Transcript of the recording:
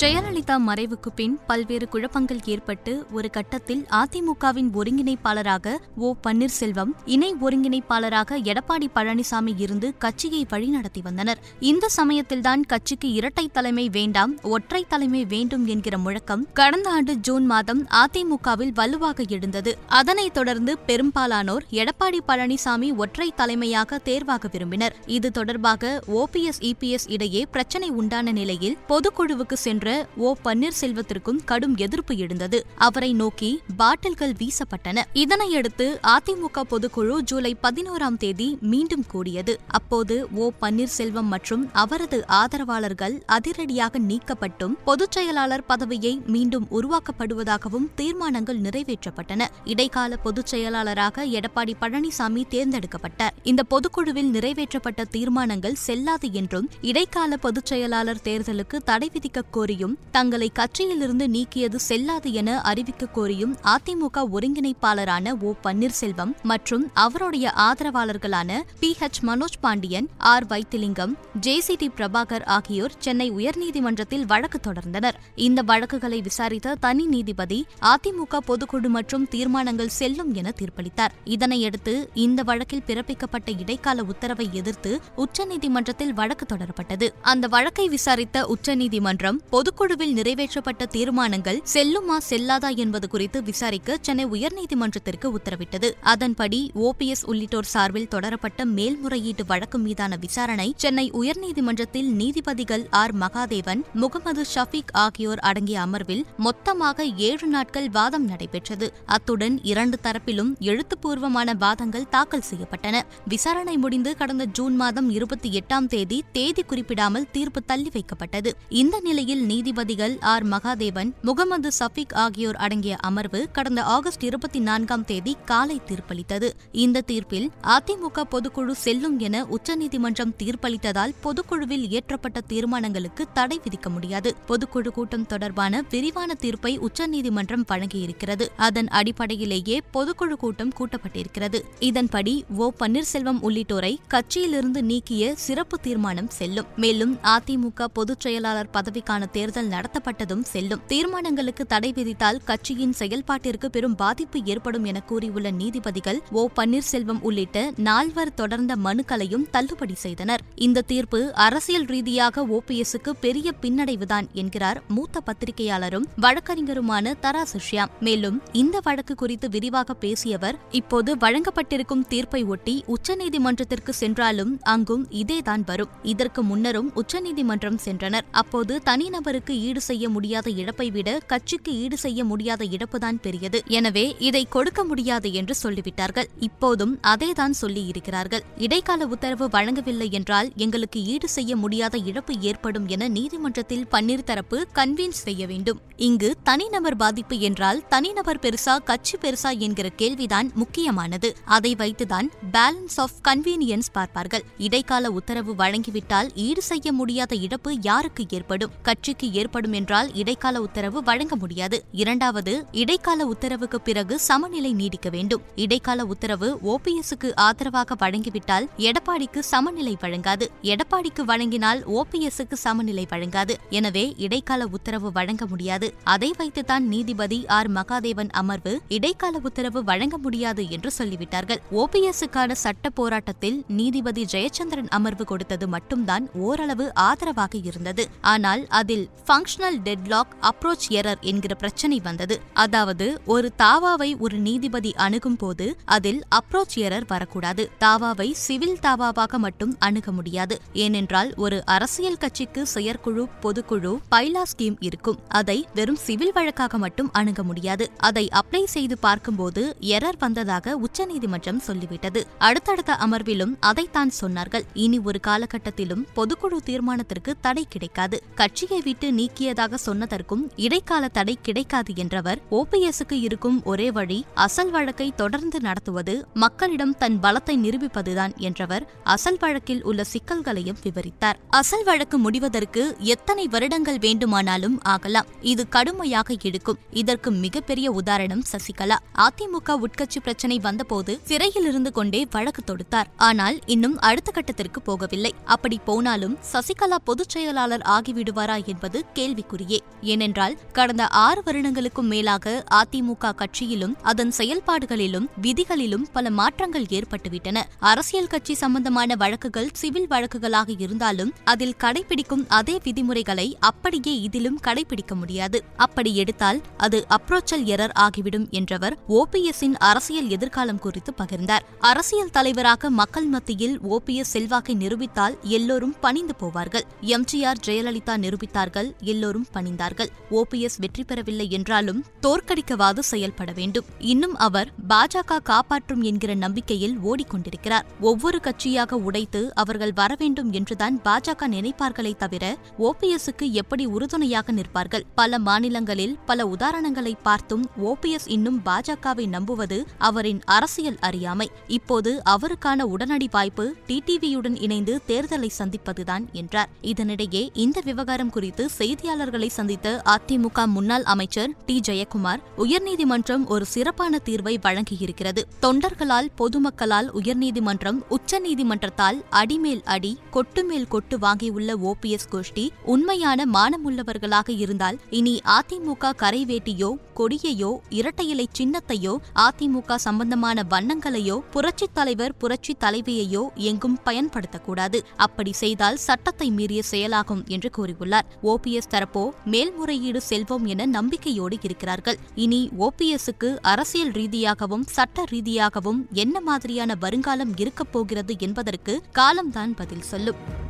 ஜெயலலிதா மறைவுக்கு பின் பல்வேறு குழப்பங்கள் ஏற்பட்டு ஒரு கட்டத்தில் அதிமுகவின் ஒருங்கிணைப்பாளராக ஓ பன்னீர்செல்வம் இணை ஒருங்கிணைப்பாளராக எடப்பாடி பழனிசாமி இருந்து கட்சியை வழிநடத்தி வந்தனர். இந்த சமயத்தில்தான் கட்சிக்கு இரட்டை தலைமை வேண்டாம் ஒற்றை தலைமை வேண்டும் என்கிற முழக்கம் கடந்த ஆண்டு ஜூன் மாதம் அதிமுகவில் வலுவாக எழுந்தது. அதனைத் தொடர்ந்து பெரும்பாலானோர் எடப்பாடி பழனிசாமி ஒற்றை தலைமையாக தேர்வாக விரும்பினர். இது தொடர்பாக ஓபிஎஸ் இபிஎஸ் இடையே பிரச்சினை உண்டான நிலையில் பொதுக்குழுவுக்கு சென்று ஓ பன்னீர்செல்வத்திற்கும் கடும் எதிர்ப்பு எழுந்தது. அவரை நோக்கி பாட்டில்கள் வீசப்பட்டன. இதனையடுத்து அதிமுக பொதுக்குழு ஜூலை பதினோராம் தேதி மீண்டும் கூடியது. அப்போது ஓ பன்னீர்செல்வம் மற்றும் அவரது ஆதரவாளர்கள் அதிரடியாக நீக்கப்பட்டும் பொதுச் செயலாளர் பதவியை மீண்டும் உருவாக்கப்படுவதாகவும் தீர்மானங்கள் நிறைவேற்றப்பட்டன. இடைக்கால பொதுச் செயலாளராக எடப்பாடி பழனிசாமி தேர்ந்தெடுக்கப்பட்டார் இந்த பொதுக்குழுவில் நிறைவேற்றப்பட்ட தீர்மானங்கள் செல்லாது என்றும் இடைக்கால பொதுச் செயலாளர் தேர்தலுக்கு தடை விதிக்க கோரியும் கோரியும் தங்களை கட்சியிலிருந்து நீக்கியது செல்லாது என அறிவிக்க கோரியும் அதிமுக ஒருங்கிணைப்பாளரான ஓ பன்னீர்செல்வம் மற்றும் அவருடைய ஆதரவாளர்களான P H Manoj Pandian R Vaithilingam J C D Prabhakar ஆகியோர் சென்னை உயர்நீதிமன்றத்தில் வழக்கு தொடர்ந்தனர். இந்த வழக்குகளை விசாரித்த தனி நீதிபதி அதிமுக பொதுக்குழு மற்றும் தீர்மானங்கள் செல்லும் என தீர்ப்பளித்தார். இதனையடுத்து இந்த வழக்கில் பிறப்பிக்கப்பட்ட இடைக்கால உத்தரவை எதிர்த்து உச்சநீதிமன்றத்தில் வழக்கு தொடரப்பட்டது. அந்த வழக்கை விசாரித்த உச்சநீதிமன்றம் பொது பொதுக்குழுவில் நிறைவேற்றப்பட்ட தீர்மானங்கள் செல்லுமா செல்லாதா என்பது குறித்து விசாரிக்க சென்னை உயர்நீதிமன்றத்திற்கு உத்தரவிட்டது. அதன்படி ஓபிஎஸ் உள்ளிட்டோர் சார்பில் தொடரப்பட்ட மேல்முறையீட்டு வழக்கு மீதான விசாரணை சென்னை உயர்நீதிமன்றத்தில் நீதிபதிகள் ஆர். மகாதேவன் முகமது ஷபீக் ஆகியோர் அடங்கிய அமர்வில் மொத்தமாக ஏழு நாட்கள் வாதம் நடைபெற்றது. அத்துடன் இரண்டு தரப்பிலும் எழுத்துப்பூர்வமான வாதங்கள் தாக்கல் செய்யப்பட்டன. விசாரணை முடிந்து கடந்த ஜூன் மாதம் இருபத்தி எட்டாம் தேதி தேதி குறிப்பிடாமல் தீர்ப்பு தள்ளி வைக்கப்பட்டது. இந்த நிலையில் நீதிபதிகள் ஆர். மகாதேவன் முகமது சஃபிக் ஆகியோர் அடங்கிய அமர்வு கடந்த ஆகஸ்ட் இருபத்தி நான்காம் தேதி காலை தீர்ப்பளித்தது. இந்த தீர்ப்பில் அதிமுக பொதுக்குழு செல்லும் என உச்சநீதிமன்றம் தீர்ப்பளித்ததால் பொதுக்குழுவில் இயற்றப்பட்ட தீர்மானங்களுக்கு தடை விதிக்க முடியாது. பொதுக்குழு கூட்டம் தொடர்பான விரிவான தீர்ப்பை உச்சநீதிமன்றம் வழங்கியிருக்கிறது. அதன் அடிப்படையிலேயே பொதுக்குழு கூட்டம் கூட்டப்பட்டிருக்கிறது. இதன்படி ஓ. பன்னீர்செல்வம் உள்ளிட்டோரை கட்சியிலிருந்து நீக்கிய சிறப்பு தீர்மானம் செல்லும். மேலும் அதிமுக பொதுச் செயலாளர் பதவிக்கான தேர்தல் நடத்தப்பட்டதும் செல்லும். தீர்மானங்களுக்கு தடை விதித்தால் கட்சியின் செயல்பாட்டிற்கு பெரும் பாதிப்பு ஏற்படும் என கூறியுள்ள நீதிபதிகள் ஓ. பன்னீர்செல்வம் உள்ளிட்ட நால்வர் தொடர்ந்த மனுக்களையும் தள்ளுபடி செய்தனர். இந்த தீர்ப்பு அரசியல் ரீதியாக ஓபிஎஸ்க்கு பெரிய பின்னடைவுதான் என்கிறார் மூத்த பத்திரிகையாளரும் வழக்கறிஞருமான தரா சுஷ்யாம் மேலும் இந்த வழக்கு குறித்து விரிவாக பேசியவர் இப்போது வழங்கப்பட்டிருக்கும் தீர்ப்பை ஒட்டி உச்சநீதிமன்றத்திற்கு சென்றாலும் அங்கும் இதேதான் வரும். இதற்கு முன்னரும் உச்சநீதிமன்றம் சென்றனர். அப்போது தனிநபர் தலைவருக்கு ஈடு செய்ய முடியாத இழப்பை விட கட்சிக்கு ஈடு செய்ய முடியாத இழப்புதான் பெரியது. எனவே இதை கொடுக்க முடியாது என்று சொல்லிவிட்டார்கள். இப்போதும் அதேதான் சொல்லி இருக்கிறார்கள். இடைக்கால உத்தரவு வழங்கவில்லை என்றால் எங்களுக்கு ஈடு செய்ய முடியாத இழப்பு ஏற்படும் என நீதிமன்றத்தில் பன்னீர் தரப்பு கன்வின்ஸ் செய்ய வேண்டும். இங்கு தனிநபர் பாதிப்பு என்றால் தனிநபர் பெருசா கட்சி பெருசா என்கிற கேள்விதான் முக்கியமானது. அதை வைத்துதான் பேலன்ஸ் ஆஃப் கன்வீனியன்ஸ் பார்ப்பார்கள். இடைக்கால உத்தரவு வழங்கிவிட்டால் ஈடு செய்ய முடியாத இழப்பு யாருக்கு ஏற்படும்? கட்சிக்கு ஏற்படும் என்றால் இடைக்கால உத்தரவு வழங்க முடியாது. இரண்டாவது இடைக்கால உத்தரவுக்கு பிறகு சமநிலை நீடிக்க வேண்டும். இடைக்கால உத்தரவு ஓபிஎஸ்க்கு ஆதரவாக வழங்கிவிட்டால் எடப்பாடிக்கு சமநிலை வழங்காது. எடப்பாடிக்கு வழங்கினால் ஓபிஎஸ்க்கு சமநிலை வழங்காது. எனவே இடைக்கால உத்தரவு வழங்க முடியாது. அதை வைத்துதான் நீதிபதி ஆர். மகாதேவன் அமர்வு இடைக்கால உத்தரவு வழங்க முடியாது என்று சொல்லிவிட்டார்கள். ஓபிஎஸ்க்கான சட்ட போராட்டத்தில் நீதிபதி ஜெயச்சந்திரன் அமர்வு கொடுத்தது மட்டும்தான் ஓரளவு ஆதரவாக இருந்தது. ஆனால் அதில் ஃபங்க்ஷனல் டெட்லாக் அப்ரோச் எரர் என்கிற பிரச்சனை வந்தது. அதாவது ஒரு தாவாவை ஒரு நீதிபதி அணுகும் போது அதில் அப்ரோச் எரர் வரக்கூடாது. தாவாவை சிவில் தாவாவாக மட்டும் அணுக முடியாது. ஏனென்றால் ஒரு அரசியல் கட்சிக்கு செயற்குழு பொதுக்குழு பைலா ஸ்கீம் இருக்கும். அதை வெறும் சிவில் வழக்காக மட்டும் அணுக முடியாது. அதை அப்ளை செய்து பார்க்கும்போது எரர் வந்ததாக உச்சநீதிமன்றம் சொல்லிவிட்டது. அடுத்தடுத்த அமர்விலும் அதைத்தான் சொன்னார்கள். இனி ஒரு காலகட்டத்திலும் பொதுக்குழு தீர்மானத்திற்கு தடை கிடைக்காது. கட்சியை விட்டு விட்டு நீக்கியதாக சொன்னதற்கும் இடைக்கால தடை கிடைக்காது என்றவர் ஓபிஎஸ்க்கு இருக்கும் ஒரே வழி அசல் வழக்கை தொடர்ந்து நடத்துவது மக்களிடம் தன் பலத்தை நிரூபிப்பதுதான் என்றவர் அசல் வழக்கில் உள்ள சிக்கல்களையும் விவரித்தார். அசல் வழக்கு முடிவதற்கு எத்தனை வருடங்கள் வேண்டுமானாலும் ஆகலாம். இது கடுமையாக இருக்கும் இதற்கு மிகப்பெரிய உதாரணம் சசிகலா. அதிமுக உட்கட்சி பிரச்சினை வந்தபோது சிறையில் இருந்து கொண்டே வழக்கு தொடுத்தார். ஆனால் இன்னும் அடுத்த கட்டத்திற்கு போகவில்லை. அப்படி போனாலும் சசிகலா பொதுச் செயலாளர் ஆகிவிடுவாரா என்பது கேள்விக்குறியே. ஏனென்றால் கடந்த ஆறு வருடங்களுக்கும் மேலாக அதிமுக கட்சியிலும் அதன் செயல்பாடுகளிலும் விதிகளிலும் பல மாற்றங்கள் ஏற்பட்டுவிட்டன. அரசியல் கட்சி சம்பந்தமான வழக்குகள் சிவில் வழக்குகளாக இருந்தாலும் அதில் கடைபிடிக்கும் அதே விதிமுறைகளை அப்படியே இதிலும் கடைபிடிக்க முடியாது. அப்படி எடுத்தால் அது அப்ரோச்சல் எரர் ஆகிவிடும் என்றவர் ஓபிஎஸ்ஸின் அரசியல் எதிர்காலம் குறித்து பகிர்ந்தார். அரசியல் தலைவராக மக்கள் மத்தியில் ஓபிஎஸ் செல்வாக்கை நிரூபித்தால் எல்லோரும் பணிந்து போவார்கள். எம்ஜிஆர் ஜெயலலிதா நிரூபித்தார்கள் எல்லோரும் பணிந்தார்கள். ஓபிஎஸ் வெற்றி பெறவில்லை என்றாலும் தோற்கடிக்கவாது செயல்பட வேண்டும். இன்னும் அவர் பாஜக காப்பாற்றும் என்கிற நம்பிக்கையில் ஓடிக்கொண்டிருக்கிறார். ஒவ்வொரு கட்சியாக உடைத்து அவர்கள் வர வேண்டும் என்றுதான் பாஜக நினைப்பார்களே தவிர ஓபிஎஸ்க்கு எப்படி உறுதுணையாக நிற்பார்கள்? பல மாநிலங்களில் பல உதாரணங்களை பார்த்தும் ஓபிஎஸ் இன்னும் பாஜகவை நம்புவது அவரின் அரசியல் அறியாமை. இப்போது அவருக்கான உடனடி வாய்ப்பு டிடிவியுடன் இணைந்து தேர்தலை சந்திப்பதுதான் என்றார். இதனிடையே இந்த விவகாரம் குறித்து செய்தியாளர்களை சந்தித்த அதிமுக முன்னாள் அமைச்சர் டி. ஜெயக்குமார் உயர்நீதிமன்றம் ஒரு சிறப்பான தீர்வை வழங்கியிருக்கிறது. தொண்டர்களால் பொதுமக்களால் உயர்நீதிமன்றம் உச்சநீதிமன்றத்தால் அடிமேல் அடி கொட்டுமேல் கொட்டு வாங்கியுள்ள ஓபிஎஸ் கோஷ்டி உண்மையான மானமுள்ளவர்களாக இருந்தால் இனி அதிமுக கரைவேட்டியோ கொடியையோ இரட்டையிலை சின்னத்தையோ அதிமுக சம்பந்தமான வண்ணங்களையோ புரட்சித் தலைவர் புரட்சி தலைவியையோ எங்கும் பயன்படுத்தக்கூடாது. அப்படி செய்தால் சட்டத்தை மீறிய செயலாகும் என்று கூறியுள்ளார். ஓ ஓபிஎஸ் தரப்போ மேல்முறையீடு செல்வோம் என நம்பிக்கையோடு இருக்கிறார்கள். இனி ஓபிஎஸ்க்கு அரசியல் ரீதியாகவும் சட்ட ரீதியாகவும் என்ன மாதிரியான வருங்காலம் இருக்கப் போகிறது என்பதற்கு காலம்தான் பதில் சொல்லும்.